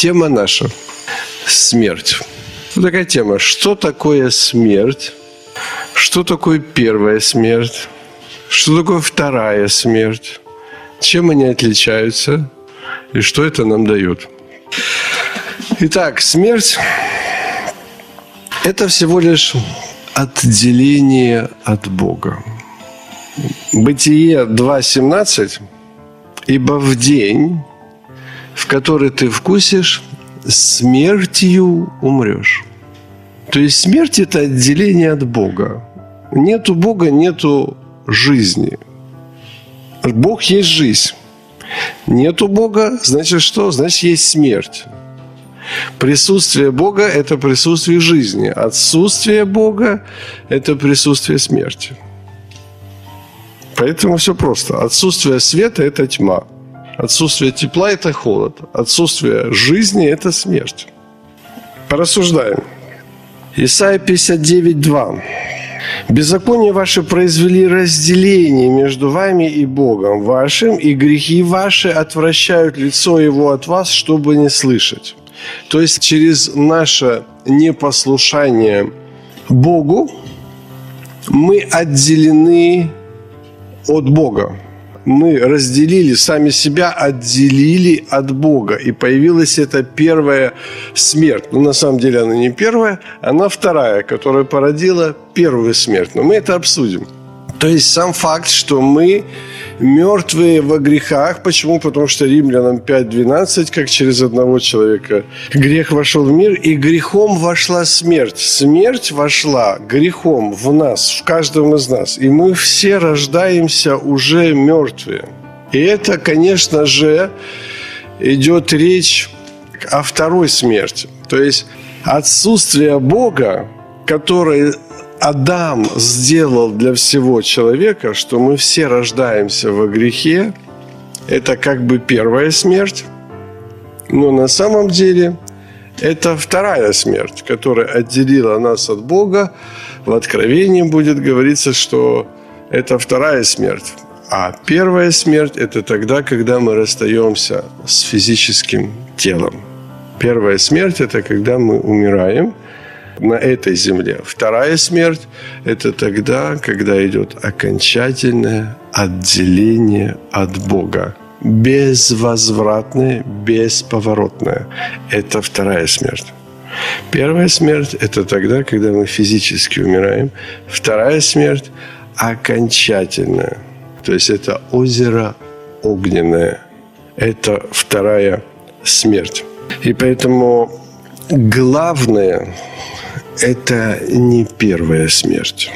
Тема наша – смерть. Вот такая тема. Что такое смерть? Что такое первая смерть? Что такое вторая смерть? Чем они отличаются? И что это нам дает? Итак, смерть – это всего лишь отделение от Бога. Бытие 2.17 «Ибо в день, в который ты вкусишь, смертью умрешь». То есть смерть – это отделение от Бога. Нету Бога, нету жизни. Бог есть жизнь. Нету Бога, значит что? Значит, есть смерть. Присутствие Бога – это присутствие жизни. Отсутствие Бога – это присутствие смерти. Поэтому все просто. Отсутствие света – это тьма. Отсутствие тепла – это холод. Отсутствие жизни – это смерть. Порассуждаем. Исайя 59, 2. Беззаконие ваши произвели разделение между вами и Богом вашим, и грехи ваши отвращают лицо Его от вас, чтобы не слышать. То есть через наше непослушание Богу мы отделены от Бога. Мы разделили сами себя, отделили от Бога. И появилась эта первая смерть. Но на самом деле она не первая, она вторая, которая породила первую смерть. Но мы это обсудим. То есть сам факт, что мы мертвые во грехах. Почему? Потому что Римлянам 5.12, как через одного человека грех вошел в мир, и грехом вошла смерть. Смерть вошла грехом в нас, в каждом из нас. И мы все рождаемся уже мертвые. И это, конечно же, идет речь о второй смерти. То есть отсутствие Бога, который Адам сделал для всего человека, что мы все рождаемся во грехе, это как бы первая смерть, но на самом деле это вторая смерть, которая отделила нас от Бога. В Откровении будет говориться, что это вторая смерть. А первая смерть – это тогда, когда мы расстаемся с физическим телом. Первая смерть – это когда мы умираем – на этой земле. Вторая смерть – это тогда, когда идет окончательное отделение от Бога. Безвозвратное, бесповоротное. Это вторая смерть. Первая смерть – это тогда, когда мы физически умираем. Вторая смерть – окончательная. То есть это озеро огненное. Это вторая смерть. И поэтому главное это не первая смерть,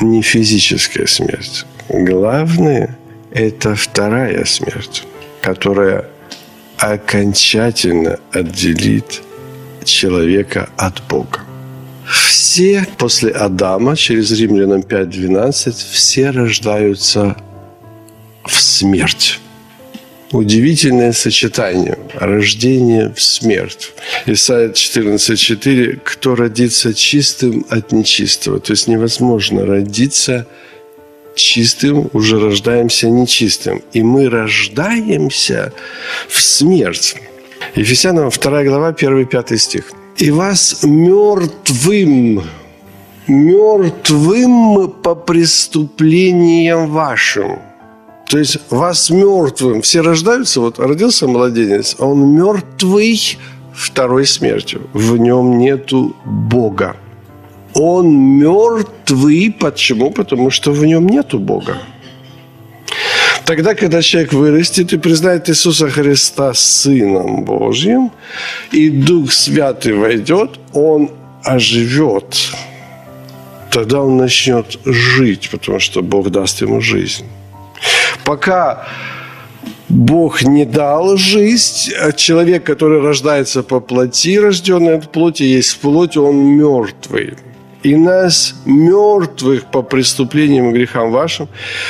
не физическая смерть. Главное – это вторая смерть, которая окончательно отделит человека от Бога. Все после Адама, через Римлянам 5.12, все рождаются в смерть. Удивительное сочетание. Рождение в смерть. Исайя 14.4. Кто родится чистым от нечистого. То есть невозможно родиться чистым, уже рождаемся нечистым. И мы рождаемся в смерть. Ефесянам 2 глава, 1-5 стих. «И вас мертвым, мертвым по преступлениям вашим». То есть вас мертвым, все рождаются, вот родился младенец, а он мертвый второй смертью. В нем нету Бога. Он мертвый. Почему? Потому что в нем нету Бога. Тогда, когда человек вырастет и признает Иисуса Христа Сыном Божьим, и Дух Святый войдет, он оживет. Тогда он начнет жить, потому что Бог даст ему жизнь. Пока Бог не дал жизнь. А человек, который рождается по плоти, рожденный от плоти, есть в плоти, он мертвый. И нас, мертвых по преступлениям и грехам вашим,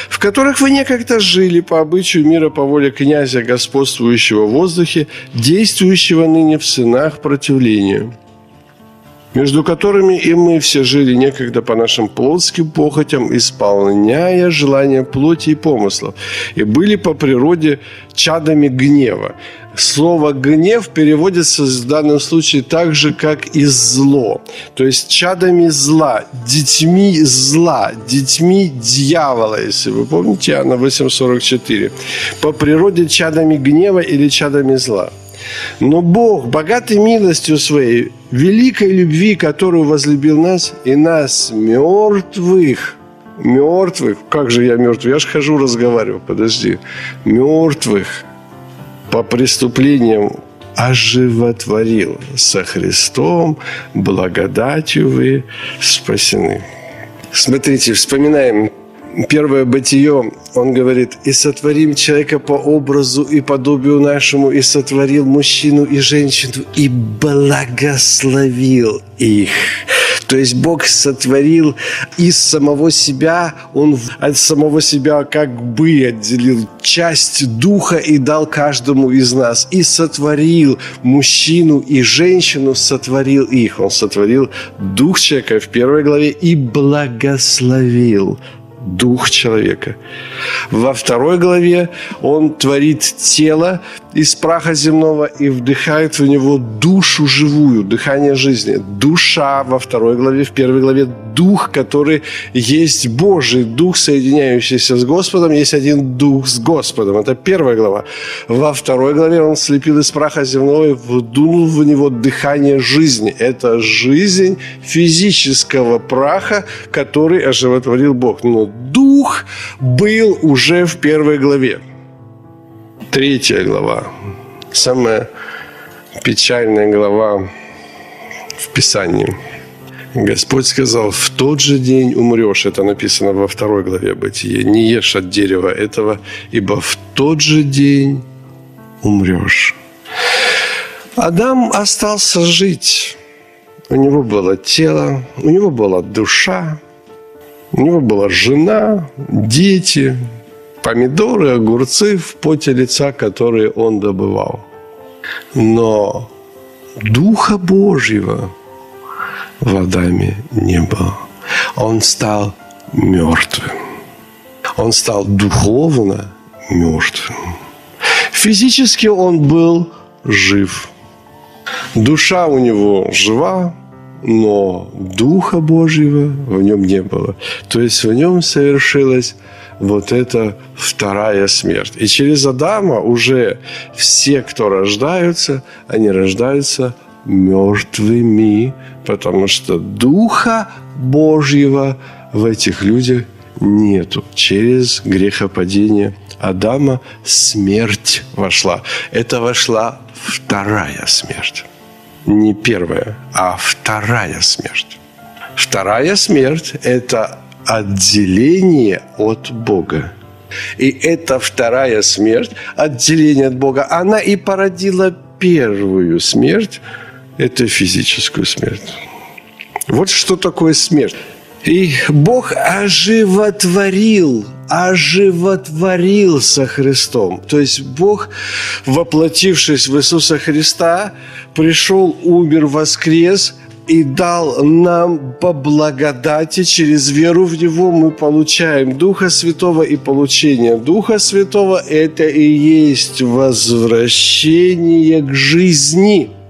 в которых вы некогда жили по обычаю мира, по воле князя, господствующего в воздухе, действующего ныне в сынах противления – между которыми и мы все жили некогда по нашим плотским похотям, исполняя желания плоти и помыслов, и были по природе чадами гнева. Слово «гнев» переводится в данном случае так же, как и «зло». То есть чадами зла, детьми зла, детьми дьявола, если вы помните, Иоанна 8.44. По природе чадами гнева или чадами зла – но Бог, богатый милостью своей, великой любви, которую возлюбил нас, и нас, мертвых, мертвых, как же я мертвый? Я же хожу, разговариваю, подожди. Мертвых по преступлениям оживотворил со Христом, благодатью вы спасены. Смотрите, вспоминаем первое бытие, он говорит, «И сотворим человека по образу и подобию нашему, и сотворил мужчину и женщину, и благословил их». То есть Бог сотворил из самого себя, Он от самого себя как бы отделил часть духа и дал каждому из нас. И сотворил мужчину и женщину, сотворил их. Он сотворил дух человека в первой главе и благословил дух человека. Во второй главе он творит тело из праха земного и вдыхает в него душу живую, дыхание жизни. Душа во второй главе, в первой главе дух, который есть Божий, дух, соединяющийся с Господом, есть один дух с Господом. Это первая глава. Во второй главе он слепил из праха земного и вдунул в него дыхание жизни. Это жизнь физического праха, который оживотворил Бог. Но дух был уже в первой главе. Третья глава. Самая печальная глава в Писании. Господь сказал, в тот же день умрешь. Это написано во второй главе Бытия. Не ешь от дерева этого, ибо в тот же день умрешь. Адам остался жить. У него было тело, у него была душа, у него была жена, дети, помидоры, огурцы в поте лица, которые он добывал. Но Духа Божьего в Адаме не было. Он стал мертвым. Он стал духовно мертвым. Физически он был жив. Душа у него жива, но Духа Божьего в нем не было. То есть в нем совершилась вот эта вторая смерть. И через Адама уже все, кто рождаются, они рождаются мертвыми, потому что Духа Божьего в этих людях нету. Через грехопадение Адама смерть вошла. Это вошла вторая смерть не первая, а вторая смерть. Вторая смерть – это отделение от Бога. И эта вторая смерть, отделение от Бога, она и породила первую смерть – это физическую смерть. Вот что такое смерть. И Бог оживотворил, оживотворил со Христом. То есть Бог, воплотившись в Иисуса Христа, пришел, умер, воскрес и дал нам по благодати, через веру в Него мы получаем Духа Святого и получение Духа Святого – это и есть возвращение к жизни –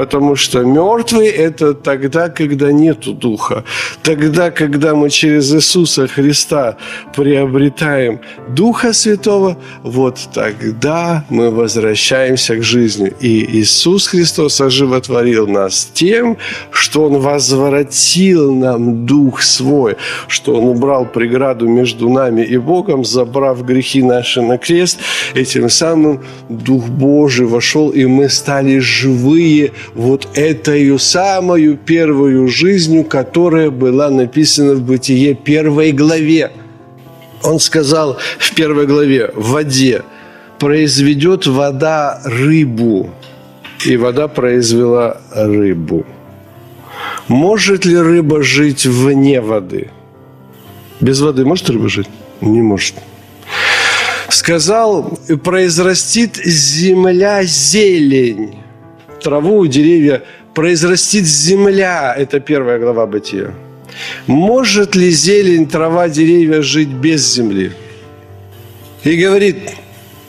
Потому что мертвый – это тогда, когда нету духа. Тогда, когда мы через Иисуса Христа приобретаем Духа Святого, вот тогда мы возвращаемся к жизни. И Иисус Христос оживотворил нас тем, что Он возвратил нам Дух Свой, что Он убрал преграду между нами и Богом, забрав грехи наши на крест, и тем самым Дух Божий вошел, и мы стали живые вот этой самую первую жизнью, которая была написана в Бытие первой главе. Он сказал в первой главе, в воде произведет вода рыбу, и вода произвела рыбу. Может ли рыба жить вне воды? Без воды может рыба жить? Не может. Сказал, произрастит земля зелень. Траву, деревья произрастит земля. Это первая глава Бытия. Может ли зелень, трава, деревья жить без земли? И говорит,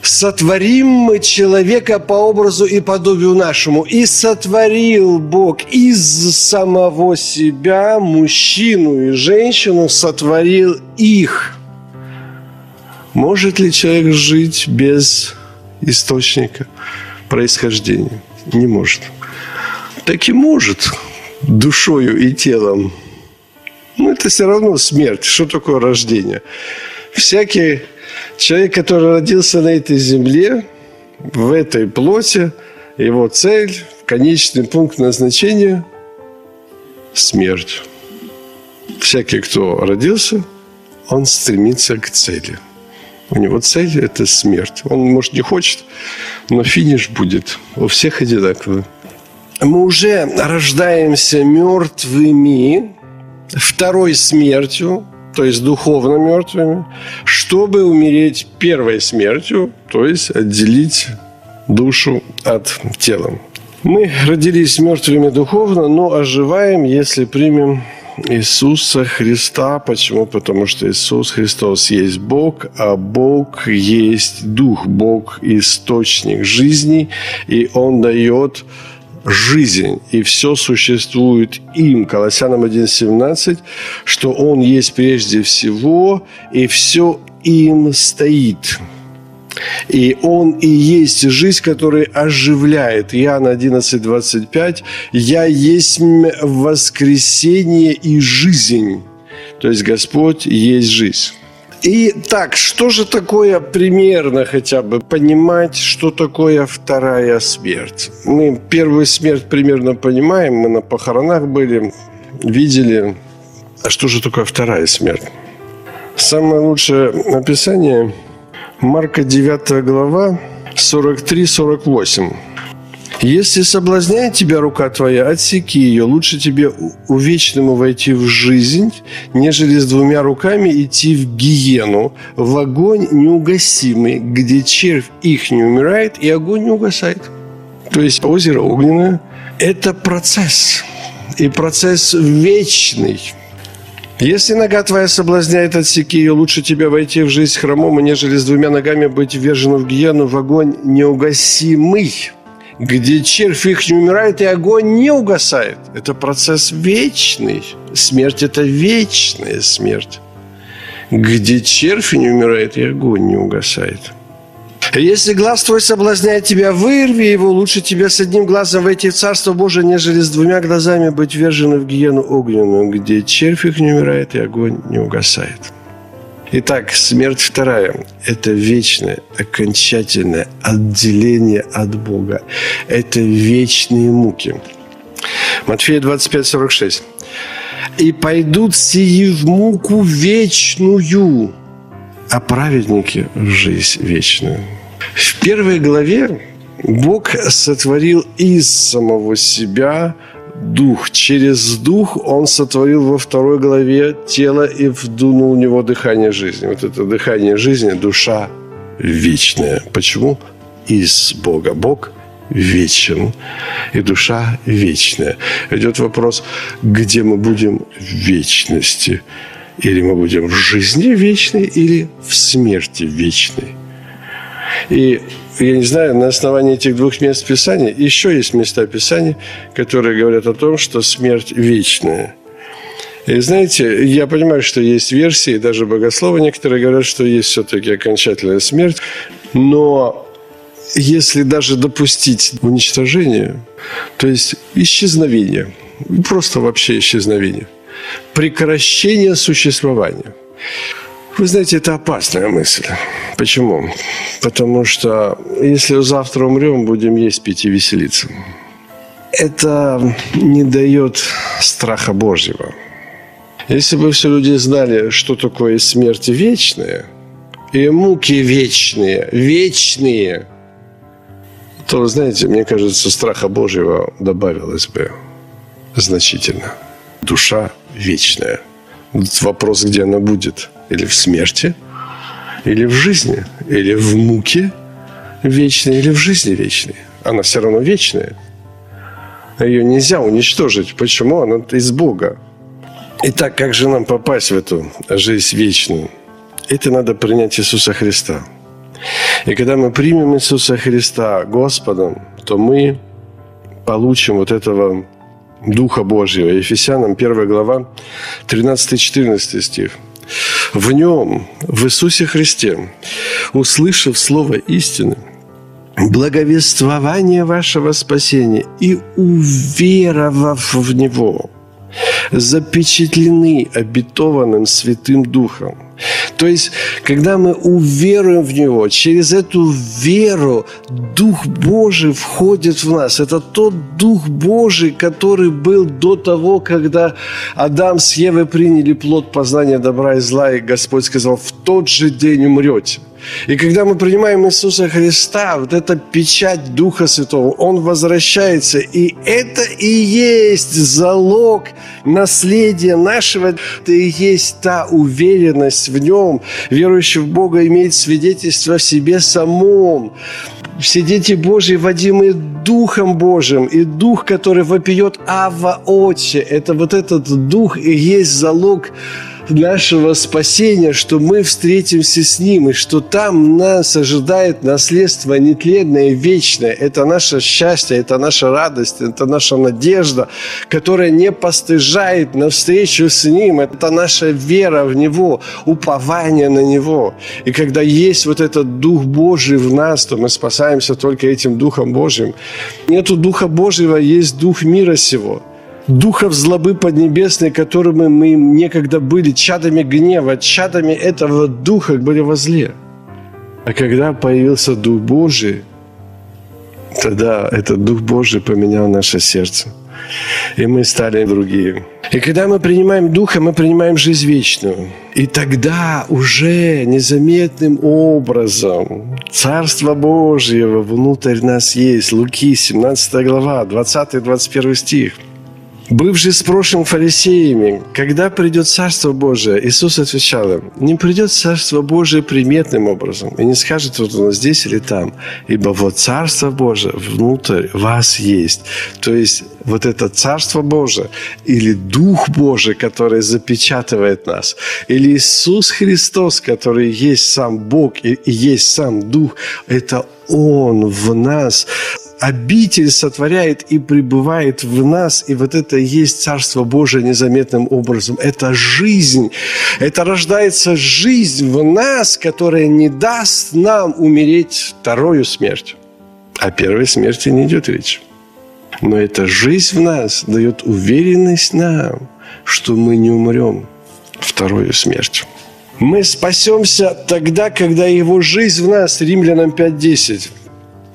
сотворим мы человека по образу и подобию нашему. И сотворил Бог из самого себя мужчину и женщину, сотворил их. Может ли человек жить без источника происхождения? Не может. Так и может душою и телом. Но это все равно смерть. Что такое рождение? Всякий человек, который родился на этой земле, в этой плоти, его цель, конечный пункт назначения – смерть. Всякий, кто родился, он стремится к цели. У него цель – это смерть. Он, может, не хочет, но финиш будет у всех одинаковый. Мы уже рождаемся мертвыми, второй смертью, то есть духовно мертвыми, чтобы умереть первой смертью, то есть отделить душу от тела. Мы родились мертвыми духовно, но оживаем, если примем Иисуса Христа. Почему? Потому что Иисус Христос есть Бог, а Бог есть Дух, Бог – источник жизни, и Он дает жизнь, и все существует им. Колоссянам 1.17, что Он есть прежде всего, и все им стоит. И Он и есть жизнь, которая оживляет. Иоанн 11, 25. «Я есть воскресение и жизнь». То есть Господь есть жизнь. И так, что же такое примерно хотя бы понимать, что такое вторая смерть? Мы первую смерть примерно понимаем, мы на похоронах были, видели. А что же такое вторая смерть? Самое лучшее описание Марка 9 глава 43-48. Если соблазняет тебя рука твоя, отсеки ее. Лучше тебе увечному войти в жизнь, нежели с двумя руками идти в гиену, в огонь неугасимый, где червь их не умирает и огонь не угасает. То есть озеро огненное – это процесс. И процесс вечный. Если нога твоя соблазняет отсеки ее, лучше тебе войти в жизнь хромом, нежели с двумя ногами быть вверженным в гиену, в огонь неугасимый где червь их не умирает и огонь не угасает. Это процесс вечный. Смерть – это вечная смерть. Где червь не умирает и огонь не угасает. Если глаз твой соблазняет тебя, вырви его, лучше тебе с одним глазом войти в Царство Божие, нежели с двумя глазами быть вержены в гиену огненную, где червь их не умирает и огонь не угасает. Итак, смерть вторая – это вечное, окончательное отделение от Бога. Это вечные муки. Матфея 25, 46. «И пойдут сии в муку вечную, а праведники – в жизнь вечную». В первой главе Бог сотворил из самого себя – дух. Через дух он сотворил во второй главе тело и вдунул в него дыхание жизни. Вот это дыхание жизни, душа вечная. Почему? Из Бога. Бог вечен, и душа вечная. Идет вопрос, где мы будем в вечности. Или мы будем в жизни вечной, или в смерти вечной. И я не знаю, на основании этих двух мест Писания, еще есть места Писания, которые говорят о том, что смерть вечная. И знаете, я понимаю, что есть версии, даже богословы некоторые говорят, что есть все-таки окончательная смерть, но если даже допустить уничтожение, то есть исчезновение, просто вообще исчезновение, прекращение существования – вы знаете, это опасная мысль. Почему? Потому что если завтра умрем, будем есть, пить и веселиться. Это не дает страха Божьего. Если бы все люди знали, что такое смерть вечная, и муки вечные, вечные, то, знаете, мне кажется, страха Божьего добавилось бы значительно. Душа вечная. Вопрос, где она будет? Или в смерти, или в жизни, или в муке вечной, или в жизни вечной. Она все равно вечная. Ее нельзя уничтожить. Почему? Она из Бога. Итак, как же нам попасть в эту жизнь вечную? Это надо принять Иисуса Христа. И когда мы примем Иисуса Христа Господом, то мы получим вот этого Духа Божьего. Ефесянам 1 глава, 13-14 стих. В нем, в Иисусе Христе, услышав слово истины, благовествование вашего спасения и уверовав в него, запечатлены обетованным Святым Духом – то есть, когда мы уверуем в Него, через эту веру Дух Божий входит в нас. Это тот Дух Божий, который был до того, когда Адам с Евой приняли плод познания добра и зла, и Господь сказал, в тот же день умрете. И когда мы принимаем Иисуса Христа, вот эта печать Духа Святого, Он возвращается. И это и есть залог наследия нашего. Это и есть та уверенность в Нем. Верующий в Бога имеет свидетельство в себе самом все дети Божьи, водимые Духом Божьим, и Дух, который вопиет Ава Отче, это вот этот Дух и есть залог нашего спасения, что мы встретимся с Ним, и что там нас ожидает наследство нетленное вечное. Это наше счастье, это наша радость, это наша надежда, которая не постыжает навстречу с Ним. Это наша вера в Него, упование на Него. И когда есть вот этот Дух Божий в нас, то мы спасаемся только этим Духом Божьим. Нету Духа Божьего, есть Дух мира сего – духов злобы поднебесной, которыми мы некогда были чадами гнева, чадами этого духа были возле. А когда появился Дух Божий, тогда этот Дух Божий поменял наше сердце. И мы стали другие. И когда мы принимаем Духа, мы принимаем жизнь вечную. И тогда уже незаметным образом Царство Божьего внутрь нас есть. Луки, 17 глава, 20-21 стих – Быв же с прошлым фарисеями, когда придет Царство Божие, Иисус отвечал им, не придет Царство Божие приметным образом, и не скажет, вот оно здесь или там, ибо вот Царство Божие внутрь вас есть. То есть вот это Царство Божие или Дух Божий, который запечатывает нас, или Иисус Христос, который есть сам Бог и есть сам Дух, это Он в нас обитель сотворяет и пребывает в нас, и вот это и есть Царство Божие незаметным образом. Это жизнь, это рождается жизнь в нас, которая не даст нам умереть вторую смертью. О первой смерти не идет речь. Но эта жизнь в нас дает уверенность нам, что мы не умрем вторую смертью. Мы спасемся тогда, когда Его жизнь в нас, Римлянам 5.10,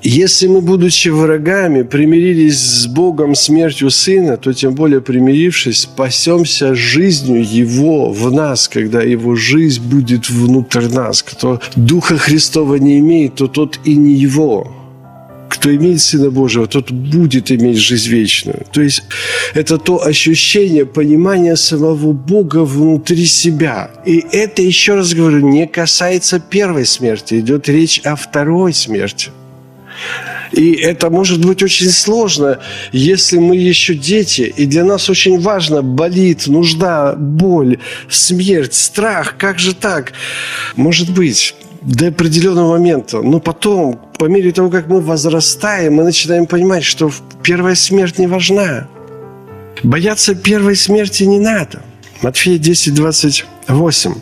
если мы, будучи врагами, примирились с Богом смертью Сына, то тем более примирившись, спасемся жизнью Его в нас, когда Его жизнь будет внутрь нас. Кто Духа Христова не имеет, то тот и не Его. Кто имеет Сына Божьего, тот будет иметь жизнь вечную. То есть это то ощущение, понимание самого Бога внутри себя. И это, еще раз говорю, не касается первой смерти. Идет речь о второй смерти – и это может быть очень сложно, если мы еще дети, и для нас очень важно болит, нужда, боль, смерть, страх. Как же так? Может быть, до определенного момента. Но потом, по мере того, как мы возрастаем, мы начинаем понимать, что первая смерть не важна. Бояться первой смерти не надо. Матфея 10, 28.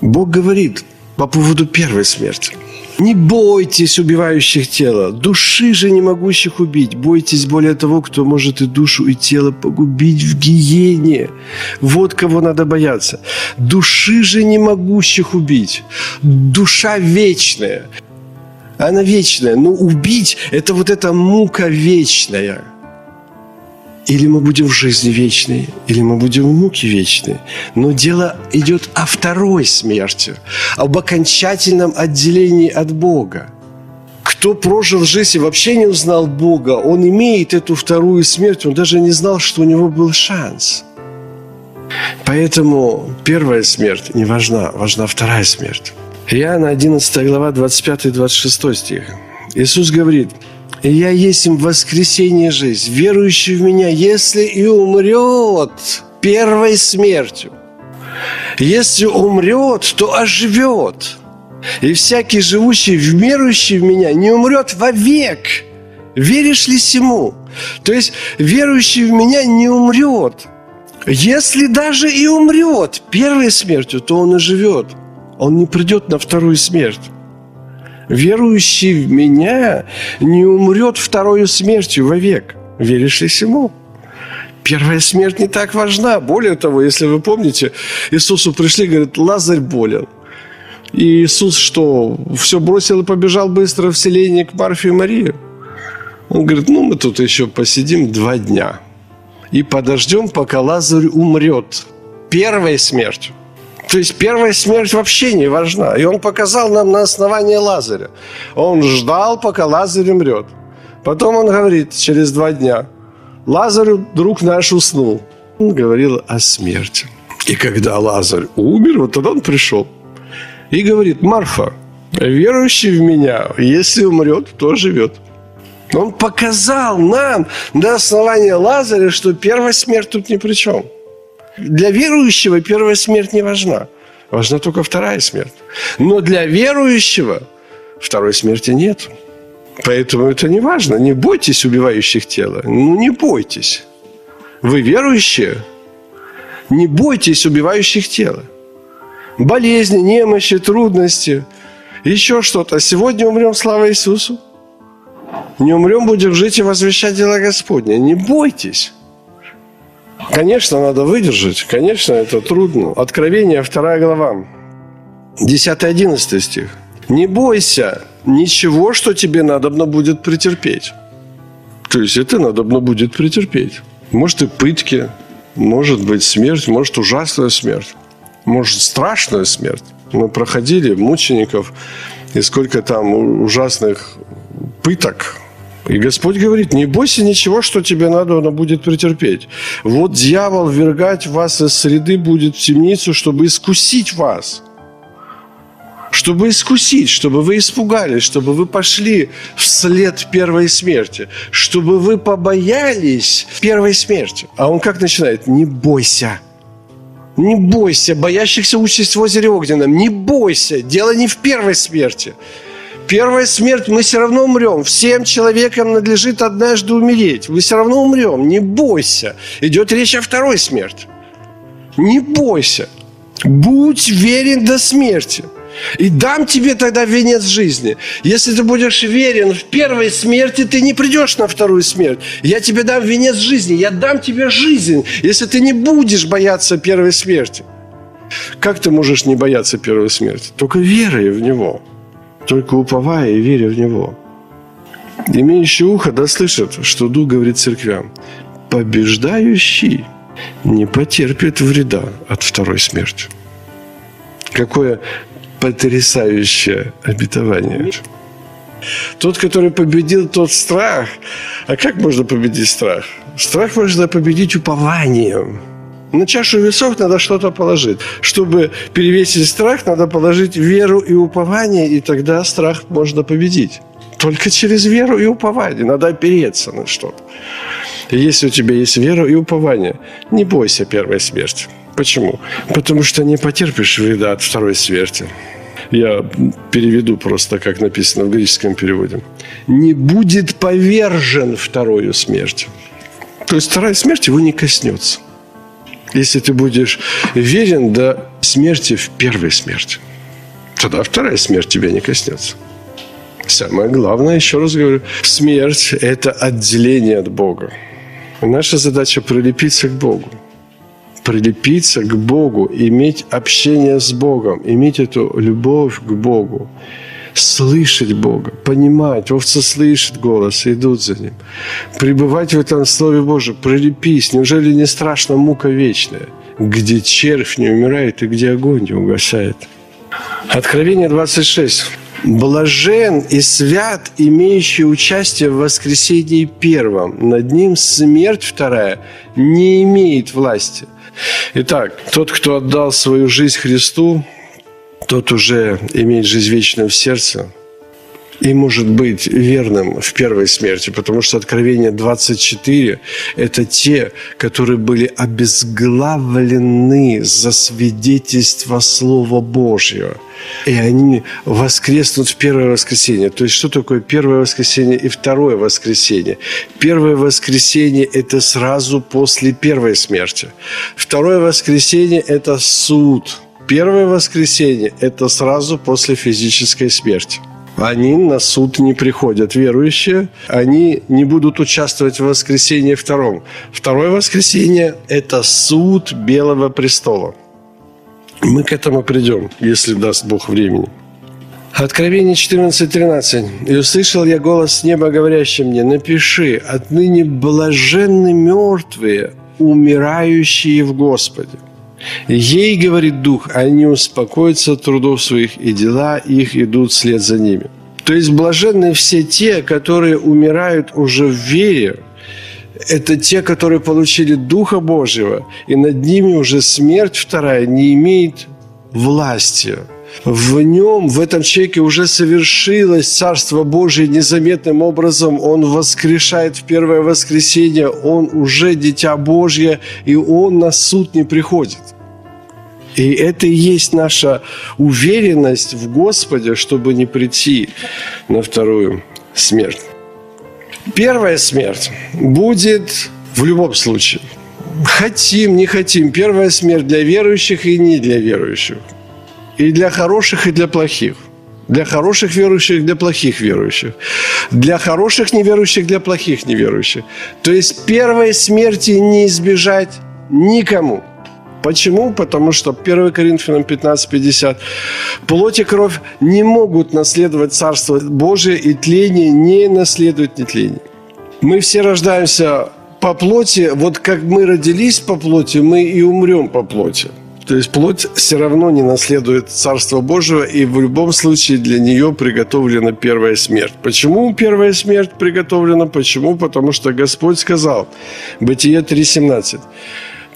Бог говорит по поводу первой смерти – не бойтесь убивающих тело, души же не могущих убить. Бойтесь более того, кто может и душу, и тело погубить в гиене. Вот кого надо бояться. Души же не могущих убить. Душа вечная. Она вечная. Но убить – это вот эта мука вечная. Или мы будем в жизни вечной, или мы будем в муке вечной. Но дело идет о второй смерти, об окончательном отделении от Бога. Кто прожил жизнь и вообще не узнал Бога, он имеет эту вторую смерть, он даже не знал, что у него был шанс. Поэтому первая смерть не важна, важна вторая смерть. Иоанна 11 глава 25-26 стих. Иисус говорит, «И я есть им воскресение жизнь, верующий в Меня, если и умрет первой смертью, если умрет, то оживет. И всякий живущий, верующий в Меня, не умрет вовек. Веришь ли сему? То есть верующий в Меня не умрет. Если даже и умрет первой смертью, то он и живет. Он не придет на вторую смерть. Верующий в Меня не умрет вторую смертью вовек. Веришь ли сему? Первая смерть не так важна. Более того, если вы помните, Иисусу пришли, говорит, Лазарь болен. И Иисус что, все бросил и побежал быстро в селение к Марфе и Марии? Он говорит, ну мы тут еще посидим два дня и подождем, пока Лазарь умрет первой смертью. То есть первая смерть вообще не важна. И он показал нам на основании Лазаря. Он ждал, пока Лазарь умрет. Потом он говорит через два дня, Лазарь, друг наш, уснул. Он говорил о смерти. И когда Лазарь умер, вот тогда он пришел. И говорит, Марфа, верующий в меня, если умрет, то живет. Он показал нам на основании Лазаря, что первая смерть тут ни при чем. Для верующего первая смерть не важна. Важна только вторая смерть. Но для верующего второй смерти нет. Поэтому это не важно. Не бойтесь убивающих тело. Ну, не бойтесь. Вы верующие? Не бойтесь убивающих тело. Болезни, немощи, трудности, еще что-то. Сегодня умрем, слава Иисусу. Не умрем, будем жить и возвещать дела Господня. Не бойтесь. Конечно, надо выдержать. Конечно, это трудно. Откровение, 2 глава. 10-11 стих. Не бойся ничего, что тебе надобно будет претерпеть. То есть это надобно будет претерпеть. Может и пытки, может быть смерть, может ужасная смерть, может страшная смерть. Мы проходили мучеников, и сколько там ужасных пыток, и Господь говорит, не бойся ничего, что тебе надо, оно будет претерпеть. Вот дьявол вергать вас из среды будет в темницу, чтобы искусить вас. Чтобы искусить, чтобы вы испугались, чтобы вы пошли вслед первой смерти, чтобы вы побоялись первой смерти. А он как начинает? Не бойся. Не бойся, боящихся участь в озере Огненном. Не бойся, дело не в первой смерти. Первая смерть, мы все равно умрем. Всем человекам надлежит однажды умереть. Вы все равно умрем. Не бойся. Идет речь о второй смерти. Не бойся. Будь верен до смерти. И дам тебе тогда венец жизни. Если ты будешь верен в первой смерти, ты не придешь на вторую смерть. Я тебе дам венец жизни. Я дам тебе жизнь, если ты не будешь бояться первой смерти. Как ты можешь не бояться первой смерти? Только верой в Него только уповая и веря в Него. Имеющий ухо да слышит, что Дух говорит церквям. Побеждающий не потерпит вреда от второй смерти. Какое потрясающее обетование. Тот, который победил тот страх. А как можно победить страх? Страх можно победить упованием – на чашу весов надо что-то положить. Чтобы перевесить страх, надо положить веру и упование, и тогда страх можно победить. Только через веру и упование. Надо опереться на что-то. если у тебя есть вера и упование, не бойся первой смерти. Почему? Потому что не потерпишь вреда от второй смерти. Я переведу просто, как написано в греческом переводе. Не будет повержен вторую смертью. То есть вторая смерть его не коснется если ты будешь верен до смерти в первой смерти, тогда вторая смерть тебя не коснется. Самое главное, еще раз говорю, смерть – это отделение от Бога. Наша задача – прилепиться к Богу. Прилепиться к Богу, иметь общение с Богом, иметь эту любовь к Богу. Слышать Бога, понимать, овцы слышат голос и идут за Ним. Пребывать в этом Слове Божьем, прилепись. Неужели не страшна мука вечная, где червь не умирает и где огонь не угасает? Откровение 26. Блажен и свят, имеющий участие в воскресении первом. Над ним смерть вторая не имеет власти. Итак, тот, кто отдал свою жизнь Христу, тот уже имеет жизнь вечную в сердце и может быть верным в первой смерти, потому что Откровение 24 – это те, которые были обезглавлены за свидетельство Слова Божьего. И они воскреснут в первое воскресенье. То есть, что такое первое воскресенье и второе воскресенье? Первое воскресенье – это сразу после первой смерти. Второе воскресенье – это суд – Первое воскресенье – это сразу после физической смерти. Они на суд не приходят, верующие. Они не будут участвовать в воскресенье втором. Второе воскресенье – это суд Белого престола. Мы к этому придем, если даст Бог времени. Откровение 14.13. «И услышал я голос с неба, говорящий мне, напиши, отныне блаженны мертвые, умирающие в Господе». Ей, говорит Дух, они успокоятся от трудов своих, и дела их идут вслед за ними. То есть блаженны все те, которые умирают уже в вере, это те, которые получили Духа Божьего, и над ними уже смерть вторая не имеет власти. В нем, в этом человеке уже совершилось Царство Божие незаметным образом. Он воскрешает в первое воскресенье, он уже Дитя Божье, и он на суд не приходит. И это и есть наша уверенность в Господе, чтобы не прийти на вторую смерть. Первая смерть будет в любом случае. Хотим, не хотим. Первая смерть для верующих и не для верующих. И для хороших, и для плохих. Для хороших верующих, для плохих верующих. Для хороших неверующих, для плохих неверующих. То есть первой смерти не избежать никому – Почему? Потому что 1 Коринфянам 15.50 плоть и кровь не могут наследовать Царство Божие, и тление не наследует нетление. Мы все рождаемся по плоти, вот как мы родились по плоти, мы и умрем по плоти. То есть плоть все равно не наследует Царство Божьего, и в любом случае для нее приготовлена первая смерть. Почему первая смерть приготовлена? Почему? Потому что Господь сказал, Бытие 3.17,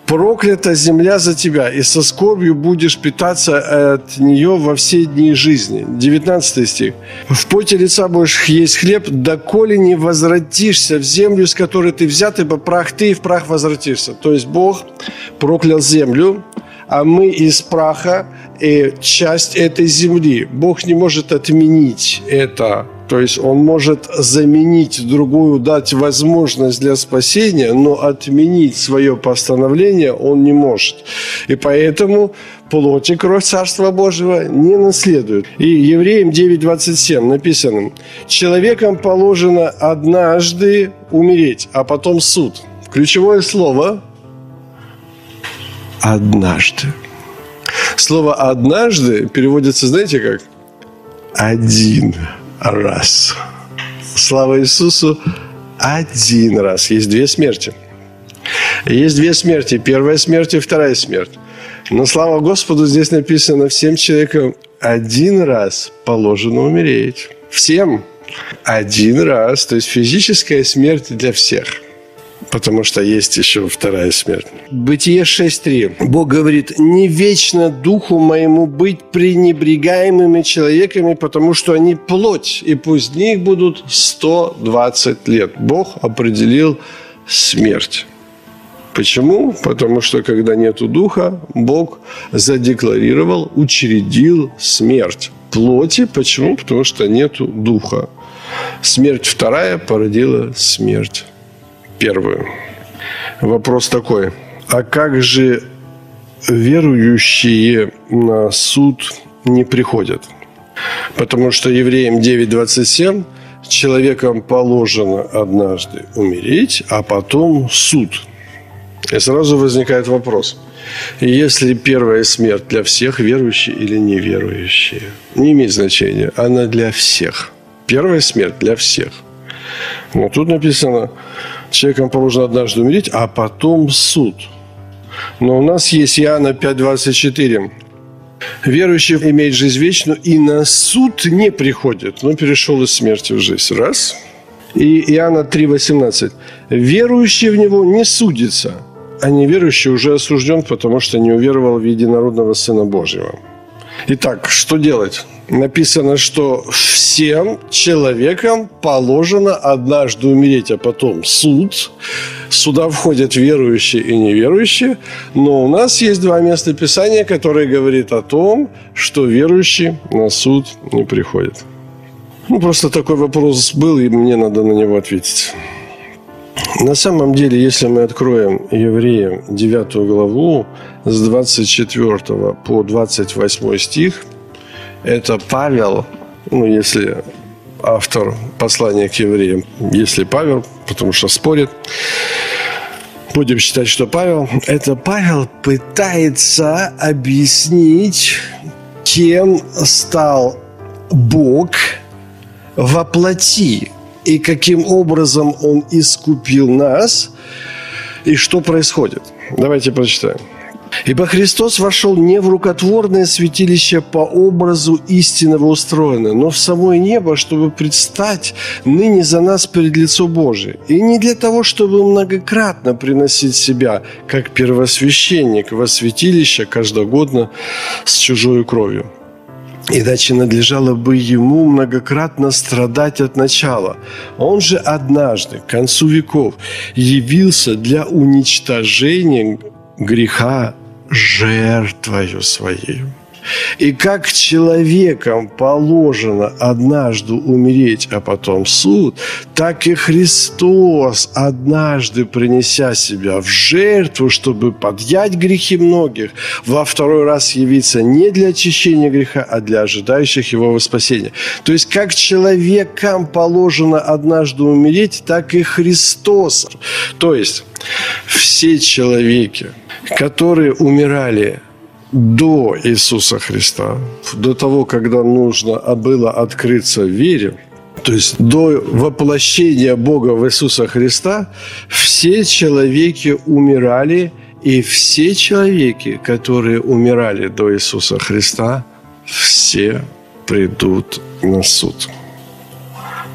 проклята земля за тебя, и со скорбью будешь питаться от нее во все дни жизни. 19 стих. В поте лица будешь есть хлеб, доколе не возвратишься в землю, с которой ты взят, ибо прах ты и в прах возвратишься. То есть Бог проклял землю, а мы из праха и часть этой земли. Бог не может отменить это то есть он может заменить другую, дать возможность для спасения, но отменить свое постановление он не может. И поэтому плоть и кровь Царства Божьего не наследуют. И Евреям 9.27 написано, «Человекам положено однажды умереть, а потом суд». Ключевое слово «однажды». Слово «однажды» переводится, знаете как? «Один» раз. Слава Иисусу, один раз. Есть две смерти. Есть две смерти. Первая смерть и вторая смерть. Но слава Господу, здесь написано, всем человекам один раз положено умереть. Всем один раз. То есть физическая смерть для всех – потому что есть еще вторая смерть. Бытие 6.3. Бог говорит, не вечно духу моему быть пренебрегаемыми человеками, потому что они плоть, и пусть них будут 120 лет. Бог определил смерть. Почему? Потому что когда нету духа, Бог задекларировал, учредил смерть плоти. Почему? Потому что нету духа. Смерть вторая породила смерть первую. Вопрос такой. А как же верующие на суд не приходят? Потому что Евреям 9.27 человеком положено однажды умереть, а потом суд. И сразу возникает вопрос. если первая смерть для всех, верующие или неверующие. Не имеет значения, она для всех. Первая смерть для всех. Но тут написано, человеком положено однажды умереть, а потом суд. Но у нас есть Иоанна 5.24. Верующий имеет жизнь вечную и на суд не приходит, но перешел из смерти в жизнь. Раз. И Иоанна 3,18. Верующий в него не судится, а неверующий уже осужден, потому что не уверовал в единородного Сына Божьего. Итак, что делать? Написано, что всем человекам положено однажды умереть, а потом суд. Сюда входят верующие и неверующие. Но у нас есть два места Писания, которые говорят о том, что верующий на суд не приходит. Ну, просто такой вопрос был, и мне надо на него ответить. На самом деле, если мы откроем Евреям 9 главу с 24 по 28 стих, это Павел, ну, если автор послания к евреям, если Павел, потому что спорит, будем считать, что Павел, это Павел пытается объяснить, кем стал Бог воплоти и каким образом Он искупил нас, и что происходит. Давайте прочитаем. Ибо Христос вошел не в рукотворное святилище по образу истинного устроено, но в самое небо, чтобы предстать ныне за нас перед лицо Божие. И не для того, чтобы многократно приносить себя, как первосвященник во святилище каждогодно с чужой кровью. Иначе надлежало бы ему многократно страдать от начала. Он же однажды, к концу веков, явился для уничтожения греха жертвою своей. И как человеком положено однажды умереть, а потом суд, так и Христос, однажды принеся себя в жертву, чтобы подъять грехи многих, во второй раз явиться не для очищения греха, а для ожидающих его во спасение. То есть, как человекам положено однажды умереть, так и Христос. То есть, все человеки, которые умирали до Иисуса Христа, до того, когда нужно было открыться в вере, то есть до воплощения Бога в Иисуса Христа, все человеки умирали, и все человеки, которые умирали до Иисуса Христа, все придут на суд.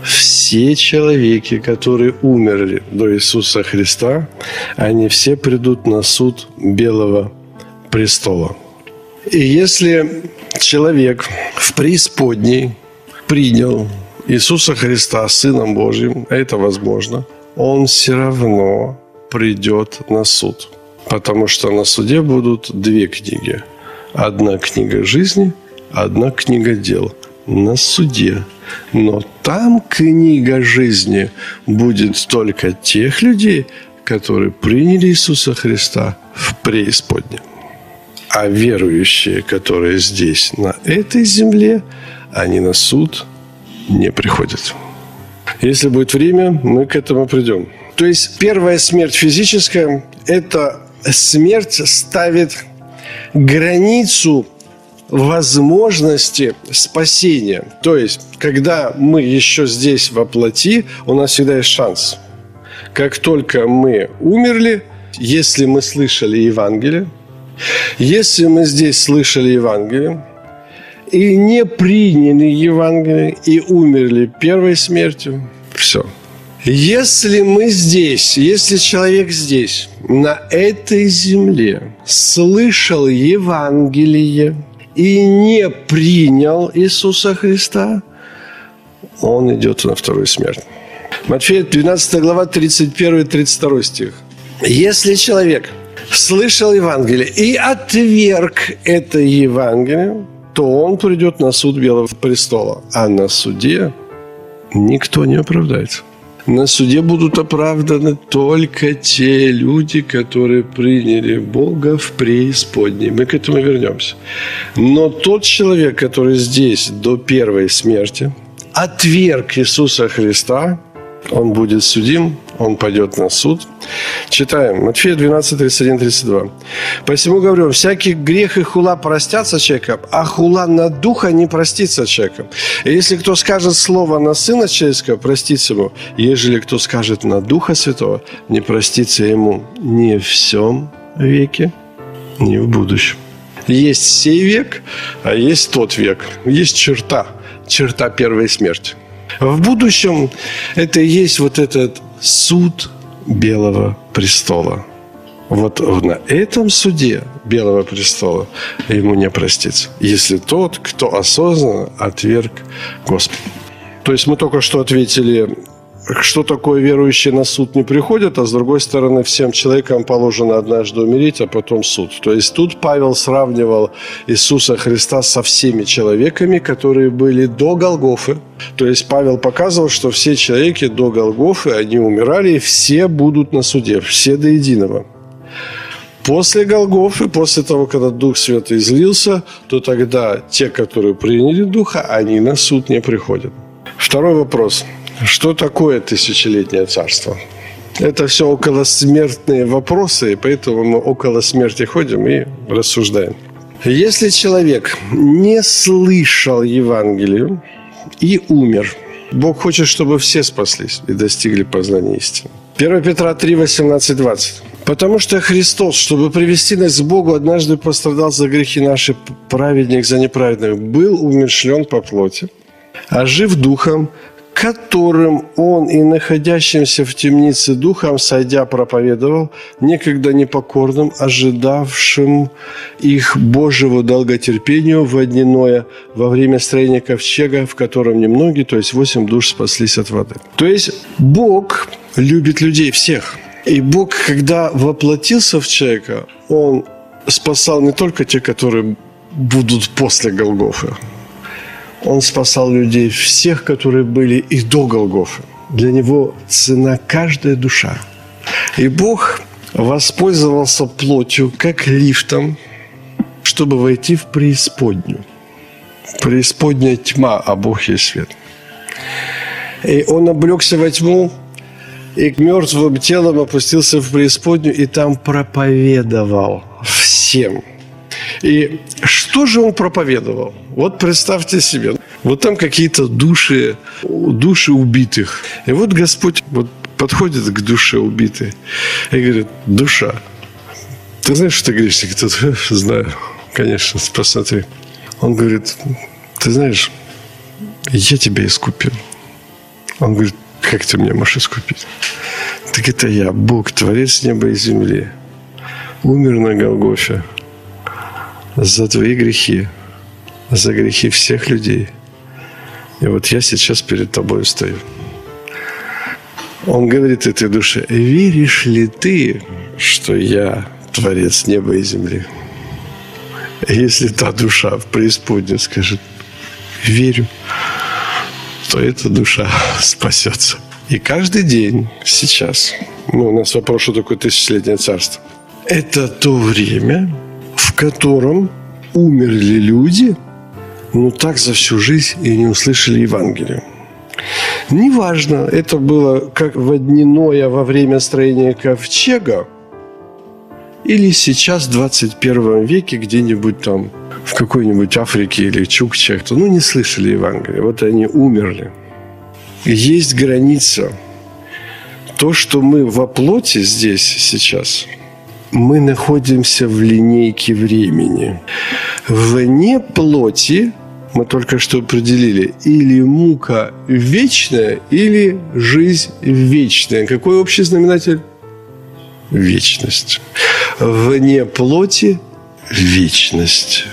Все человеки, которые умерли до Иисуса Христа, они все придут на суд Белого престола. И если человек в преисподней принял Иисуса Христа Сыном Божьим, а это возможно, он все равно придет на суд. Потому что на суде будут две книги. Одна книга жизни, одна книга дел. На суде. Но там книга жизни будет только тех людей, которые приняли Иисуса Христа в преисподнем. А верующие, которые здесь, на этой земле, они на суд не приходят. Если будет время, мы к этому придем. То есть первая смерть физическая – это смерть ставит границу возможности спасения. То есть, когда мы еще здесь во плоти, у нас всегда есть шанс. Как только мы умерли, если мы слышали Евангелие, если мы здесь слышали Евангелие и не приняли Евангелие и умерли первой смертью, все. Если мы здесь, если человек здесь, на этой земле, слышал Евангелие и не принял Иисуса Христа, он идет на вторую смерть. Матфея 12 глава 31-32 стих. Если человек – слышал Евангелие и отверг это Евангелие, то он придет на суд Белого престола. А на суде никто не оправдается. На суде будут оправданы только те люди, которые приняли Бога в преисподней. Мы к этому вернемся. Но тот человек, который здесь до первой смерти, отверг Иисуса Христа, Он будет судим, он пойдет на суд. Читаем. Матфея 12, 31, 32. «Посему говорю, всякий грех и хула простятся человеком, а хула на духа не простится человеком. И если кто скажет слово на Сына Человеческого, простится ему. Ежели кто скажет на Духа Святого, не простится ему ни в всем веке, ни в будущем». Есть сей век, а есть тот век. Есть черта, черта первой смерти. В будущем это и есть вот этот суд Белого престола. Вот на этом суде Белого престола ему не простится, если тот, кто осознанно отверг Господа. То есть мы только что ответили что такое верующие на суд не приходят, а с другой стороны всем человекам положено однажды умереть, а потом суд. То есть тут Павел сравнивал Иисуса Христа со всеми человеками, которые были до Голгофы. То есть Павел показывал, что все человеки до Голгофы, они умирали, и все будут на суде, все до единого. После Голгофы, после того, когда Дух Святый излился, то тогда те, которые приняли Духа, они на суд не приходят. Второй вопрос – что такое тысячелетнее царство? Это все околосмертные вопросы, и поэтому мы около смерти ходим и рассуждаем. Если человек не слышал Евангелию и умер, Бог хочет, чтобы все спаслись и достигли познания истины. 1 Петра 3, 18, 20. Потому что Христос, чтобы привести нас к Богу, однажды пострадал за грехи наши, праведник за неправедных, был умершлен по плоти, а жив духом, которым он и находящимся в темнице духом, сойдя, проповедовал, некогда непокорным, ожидавшим их Божьего долготерпению в одниное во время строения ковчега, в котором немногие, то есть восемь душ спаслись от воды. То есть Бог любит людей всех. И Бог, когда воплотился в человека, Он спасал не только те, которые будут после Голгофы, он спасал людей всех, которые были и до Голгофы. Для него цена каждая душа. И Бог воспользовался плотью как лифтом, чтобы войти в преисподнюю. Преисподняя тьма, а Бог есть свет. И он облегся во тьму, и к мертвым телом опустился в преисподнюю, и там проповедовал всем – и что же он проповедовал? Вот представьте себе, вот там какие-то души, души убитых. И вот Господь вот подходит к душе убитой и говорит, душа, ты знаешь, что ты грешник? Тут знаю, конечно, посмотри. Он говорит, ты знаешь, я тебя искупил. Он говорит, как ты меня можешь искупить? Так это я, Бог, Творец неба и земли. Умер на Голгофе за твои грехи, за грехи всех людей. И вот я сейчас перед тобой стою. Он говорит этой душе, веришь ли ты, что я Творец неба и земли? Если та душа в преисподней скажет, верю, то эта душа спасется. И каждый день сейчас, ну, у нас вопрос, что такое тысячелетнее царство, это то время, в котором умерли люди, ну так за всю жизнь и не услышали Евангелие. Неважно, это было как водяное во время строения ковчега, или сейчас, в 21 веке, где-нибудь там в какой-нибудь Африке или Чукчах, то ну не слышали Евангелие, вот они умерли. Есть граница. То, что мы во плоти здесь сейчас – мы находимся в линейке времени. Вне плоти мы только что определили, или мука вечная, или жизнь вечная. Какой общий знаменатель? Вечность. Вне плоти – вечность.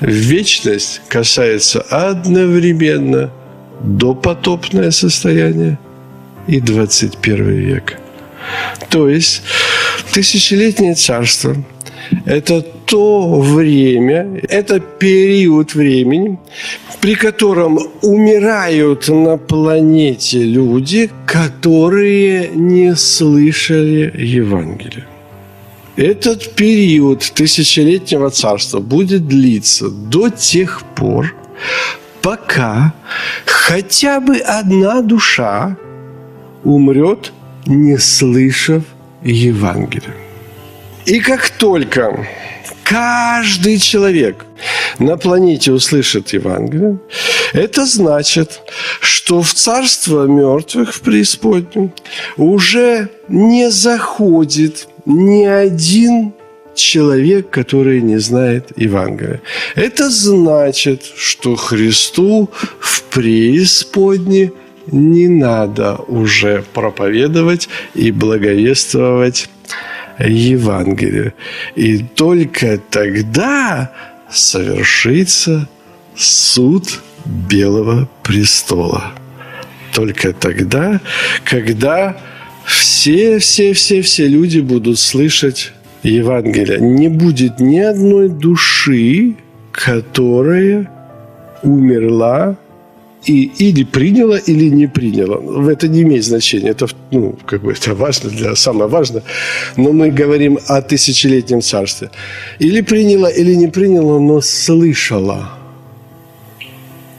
Вечность касается одновременно допотопное состояние и 21 век. То есть Тысячелетнее царство – это то время, это период времени, при котором умирают на планете люди, которые не слышали Евангелия. Этот период тысячелетнего царства будет длиться до тех пор, пока хотя бы одна душа умрет, не слышав Евангелия. И как только каждый человек на планете услышит Евангелие, это значит, что в царство мертвых в преисподнем уже не заходит ни один человек, который не знает Евангелия. Это значит, что Христу в преисподне не надо уже проповедовать и благовествовать Евангелие. И только тогда совершится суд Белого престола. Только тогда, когда все, все, все, все люди будут слышать Евангелие. Не будет ни одной души, которая умерла и или приняла, или не приняла. Это не имеет значения. Это, ну, как бы это важно для самое важное. Но мы говорим о тысячелетнем царстве. Или приняла, или не приняла, но слышала.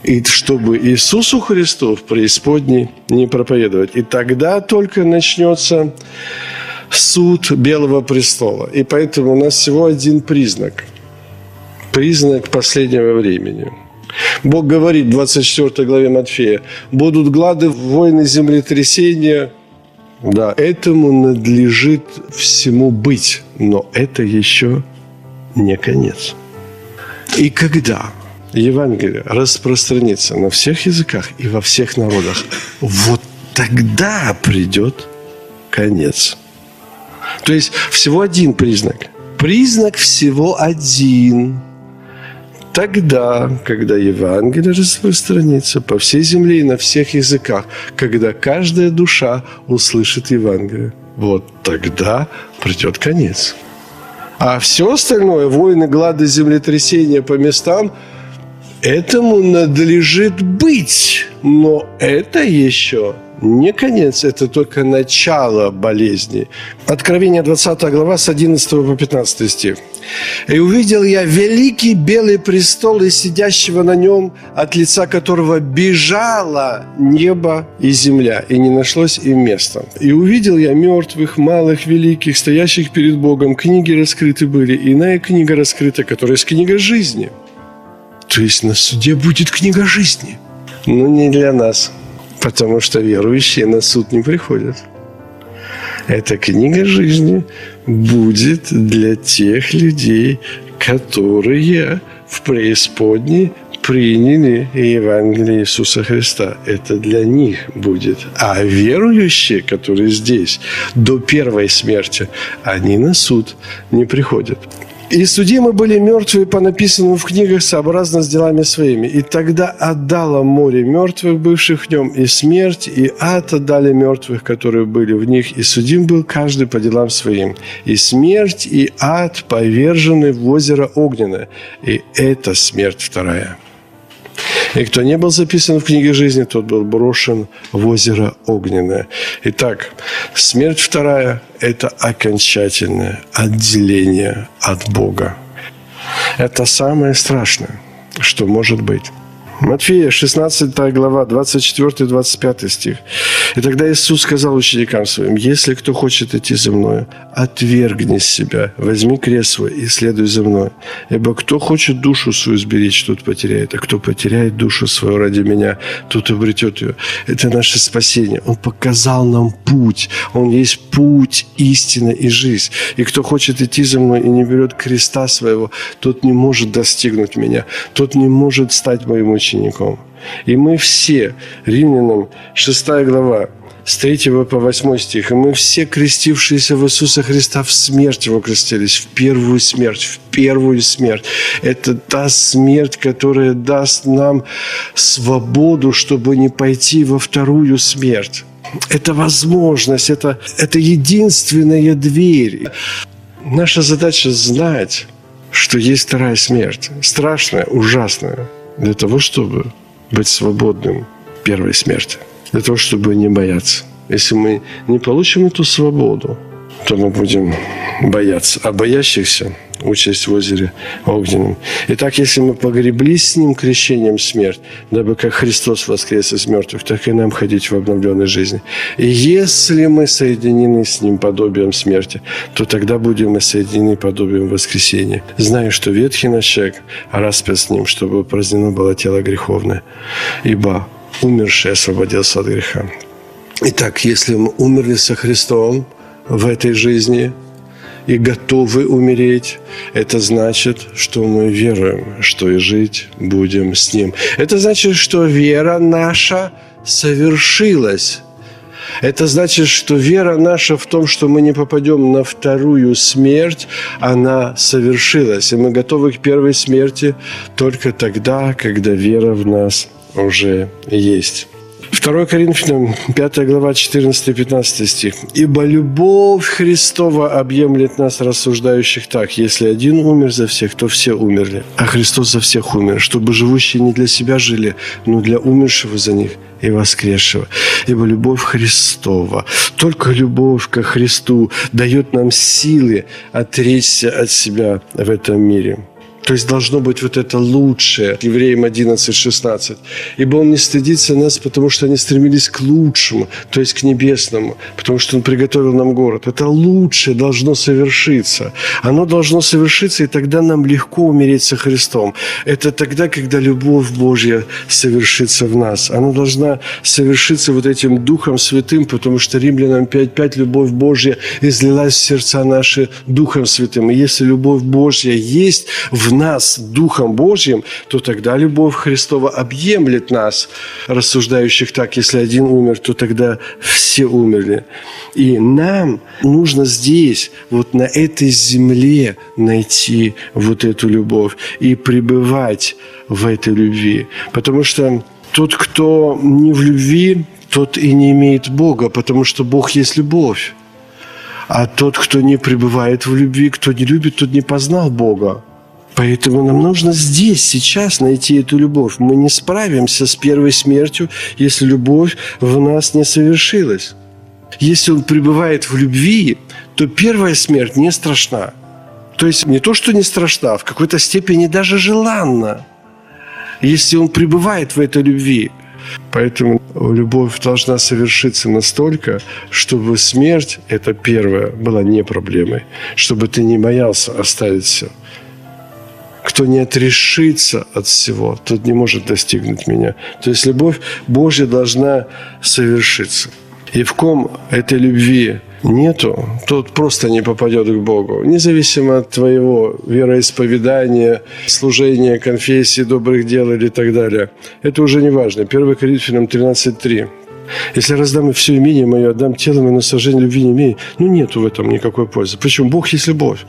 И чтобы Иисусу Христу в преисподней не проповедовать. И тогда только начнется суд Белого престола. И поэтому у нас всего один признак. Признак последнего времени – Бог говорит в 24 главе Матфея, будут глады, войны, землетрясения. Да, этому надлежит всему быть, но это еще не конец. И когда Евангелие распространится на всех языках и во всех народах, вот тогда придет конец. То есть всего один признак. Признак всего один – тогда, когда Евангелие распространится по всей земле и на всех языках, когда каждая душа услышит Евангелие, вот тогда придет конец. А все остальное, войны, глады, землетрясения по местам, этому надлежит быть. Но это еще не конец, это только начало болезни. Откровение 20 глава с 11 по 15 стих. «И увидел я великий белый престол и сидящего на нем, от лица которого бежало небо и земля, и не нашлось им места. И увидел я мертвых, малых, великих, стоящих перед Богом. Книги раскрыты были, иная книга раскрыта, которая есть книга жизни». То есть на суде будет книга жизни. Но не для нас – Потому что верующие на суд не приходят. Эта книга жизни будет для тех людей, которые в преисподней приняли Евангелие Иисуса Христа. Это для них будет. А верующие, которые здесь, до первой смерти, они на суд не приходят. И судимы были мертвые по написанному в книгах сообразно с делами своими. И тогда отдало море мертвых, бывших в нем, и смерть, и ад отдали мертвых, которые были в них, и судим был каждый по делам своим. И смерть, и ад повержены в озеро огненное. И это смерть вторая. И кто не был записан в книге жизни, тот был брошен в озеро огненное. Итак, смерть вторая – это окончательное отделение от Бога. Это самое страшное, что может быть. Матфея, 16 глава, 24-25 стих. «И тогда Иисус сказал ученикам своим, если кто хочет идти за Мною, отвергни себя, возьми крест свой и следуй за Мной. Ибо кто хочет душу свою сберечь, тот потеряет, а кто потеряет душу свою ради Меня, тот обретет ее». Это наше спасение. Он показал нам путь. Он есть путь, истина и жизнь. И кто хочет идти за Мной и не берет креста своего, тот не может достигнуть Меня. Тот не может стать моим учеником учеником. И мы все, римлянам 6 глава, с 3 по 8 стих, и мы все, крестившиеся в Иисуса Христа, в смерть его крестились, в первую смерть, в первую смерть. Это та смерть, которая даст нам свободу, чтобы не пойти во вторую смерть. Это возможность, это, это единственная дверь. Наша задача знать, что есть вторая смерть. Страшная, ужасная для того, чтобы быть свободным первой смерти, для того, чтобы не бояться. Если мы не получим эту свободу, то мы будем бояться. А боящихся участь в озере огненном. Итак, если мы погребли с Ним крещением смерть, дабы как Христос воскрес из мертвых, так и нам ходить в обновленной жизни. И если мы соединены с Ним подобием смерти, то тогда будем и соединены подобием воскресения. Зная, что ветхий наш человек распят с Ним, чтобы упразднено было тело греховное. Ибо умерший освободился от греха. Итак, если мы умерли со Христом в этой жизни – и готовы умереть, это значит, что мы веруем, что и жить будем с Ним. Это значит, что вера наша совершилась. Это значит, что вера наша в том, что мы не попадем на вторую смерть, она совершилась. И мы готовы к первой смерти только тогда, когда вера в нас уже есть. 2 Коринфянам, 5 глава, 14-15 стих. «Ибо любовь Христова объемлет нас, рассуждающих так, если один умер за всех, то все умерли, а Христос за всех умер, чтобы живущие не для себя жили, но для умершего за них и воскресшего. Ибо любовь Христова, только любовь ко Христу дает нам силы отречься от себя в этом мире». То есть должно быть вот это лучшее. Евреям 11, 16. Ибо Он не стыдится нас, потому что они стремились к лучшему, то есть к небесному, потому что Он приготовил нам город. Это лучшее должно совершиться. Оно должно совершиться, и тогда нам легко умереть со Христом. Это тогда, когда любовь Божья совершится в нас. Она должна совершиться вот этим Духом Святым, потому что Римлянам 5.5 любовь Божья излилась в сердца наши Духом Святым. И если любовь Божья есть в нас Духом Божьим, то тогда любовь Христова объемлет нас, рассуждающих так, если один умер, то тогда все умерли. И нам нужно здесь, вот на этой земле найти вот эту любовь и пребывать в этой любви. Потому что тот, кто не в любви, тот и не имеет Бога, потому что Бог есть любовь. А тот, кто не пребывает в любви, кто не любит, тот не познал Бога. Поэтому нам нужно здесь, сейчас найти эту любовь. Мы не справимся с первой смертью, если любовь в нас не совершилась. Если он пребывает в любви, то первая смерть не страшна. То есть не то, что не страшна, а в какой-то степени даже желанна, если он пребывает в этой любви. Поэтому любовь должна совершиться настолько, чтобы смерть, это первое, была не проблемой. Чтобы ты не боялся оставить все кто не отрешится от всего, тот не может достигнуть меня. То есть любовь Божья должна совершиться. И в ком этой любви нету, тот просто не попадет к Богу. Независимо от твоего вероисповедания, служения, конфессии, добрых дел или так далее. Это уже не важно. 1 Коринфянам 13.3. Если раздам все имение мое, отдам тело мое на сожжение любви не имею, ну, нету в этом никакой пользы. Почему? Бог есть любовь.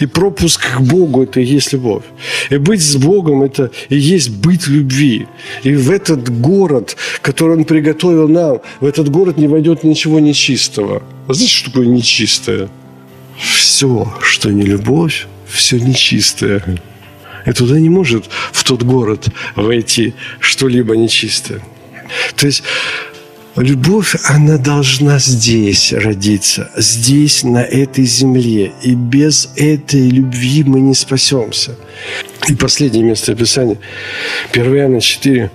И пропуск к Богу – это и есть любовь. И быть с Богом – это и есть быть любви. И в этот город, который Он приготовил нам, в этот город не войдет ничего нечистого. А знаете, что такое нечистое? Все, что не любовь, все нечистое. И туда не может в тот город войти что-либо нечистое. То есть Любовь, она должна здесь родиться, здесь, на этой земле. И без этой любви мы не спасемся. И последнее место Писания. 1 Иоанна 4,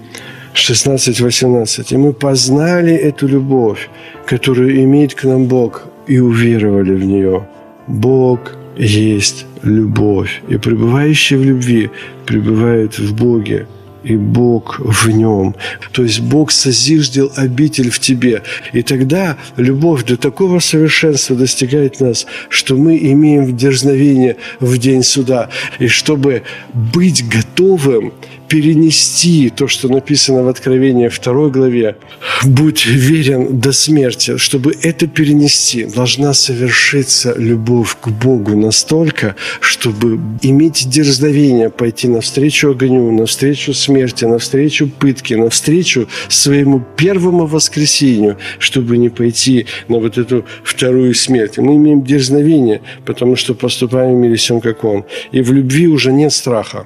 16-18. «И мы познали эту любовь, которую имеет к нам Бог, и уверовали в нее. Бог есть любовь, и пребывающий в любви пребывает в Боге, и Бог в нем. То есть Бог созиждил обитель в тебе. И тогда любовь до такого совершенства достигает нас, что мы имеем дерзновение в день суда. И чтобы быть готовым перенести то, что написано в Откровении 2 главе, «Будь верен до смерти», чтобы это перенести, должна совершиться любовь к Богу настолько, чтобы иметь дерзновение пойти навстречу огню, навстречу смерти, навстречу пытке, навстречу своему первому воскресению, чтобы не пойти на вот эту вторую смерть. Мы имеем дерзновение, потому что поступаем мире всем, как Он. И в любви уже нет страха.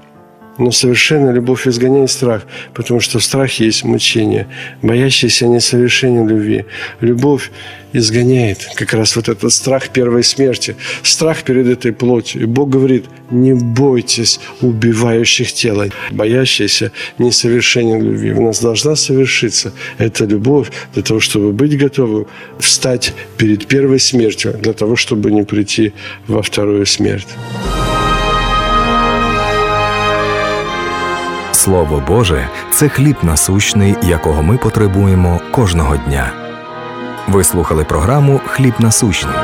Но совершенная любовь изгоняет страх, потому что в страхе есть мучение. Боящийся несовершенен любви. Любовь изгоняет как раз вот этот страх первой смерти, страх перед этой плотью. И Бог говорит, не бойтесь убивающих тело, боящийся несовершенен любви. У нас должна совершиться эта любовь для того, чтобы быть готовым встать перед первой смертью, для того, чтобы не прийти во вторую смерть. Слово Боже це хліб насущний, якого ми потребуємо кожного дня. Ви слухали програму Хліб насущний.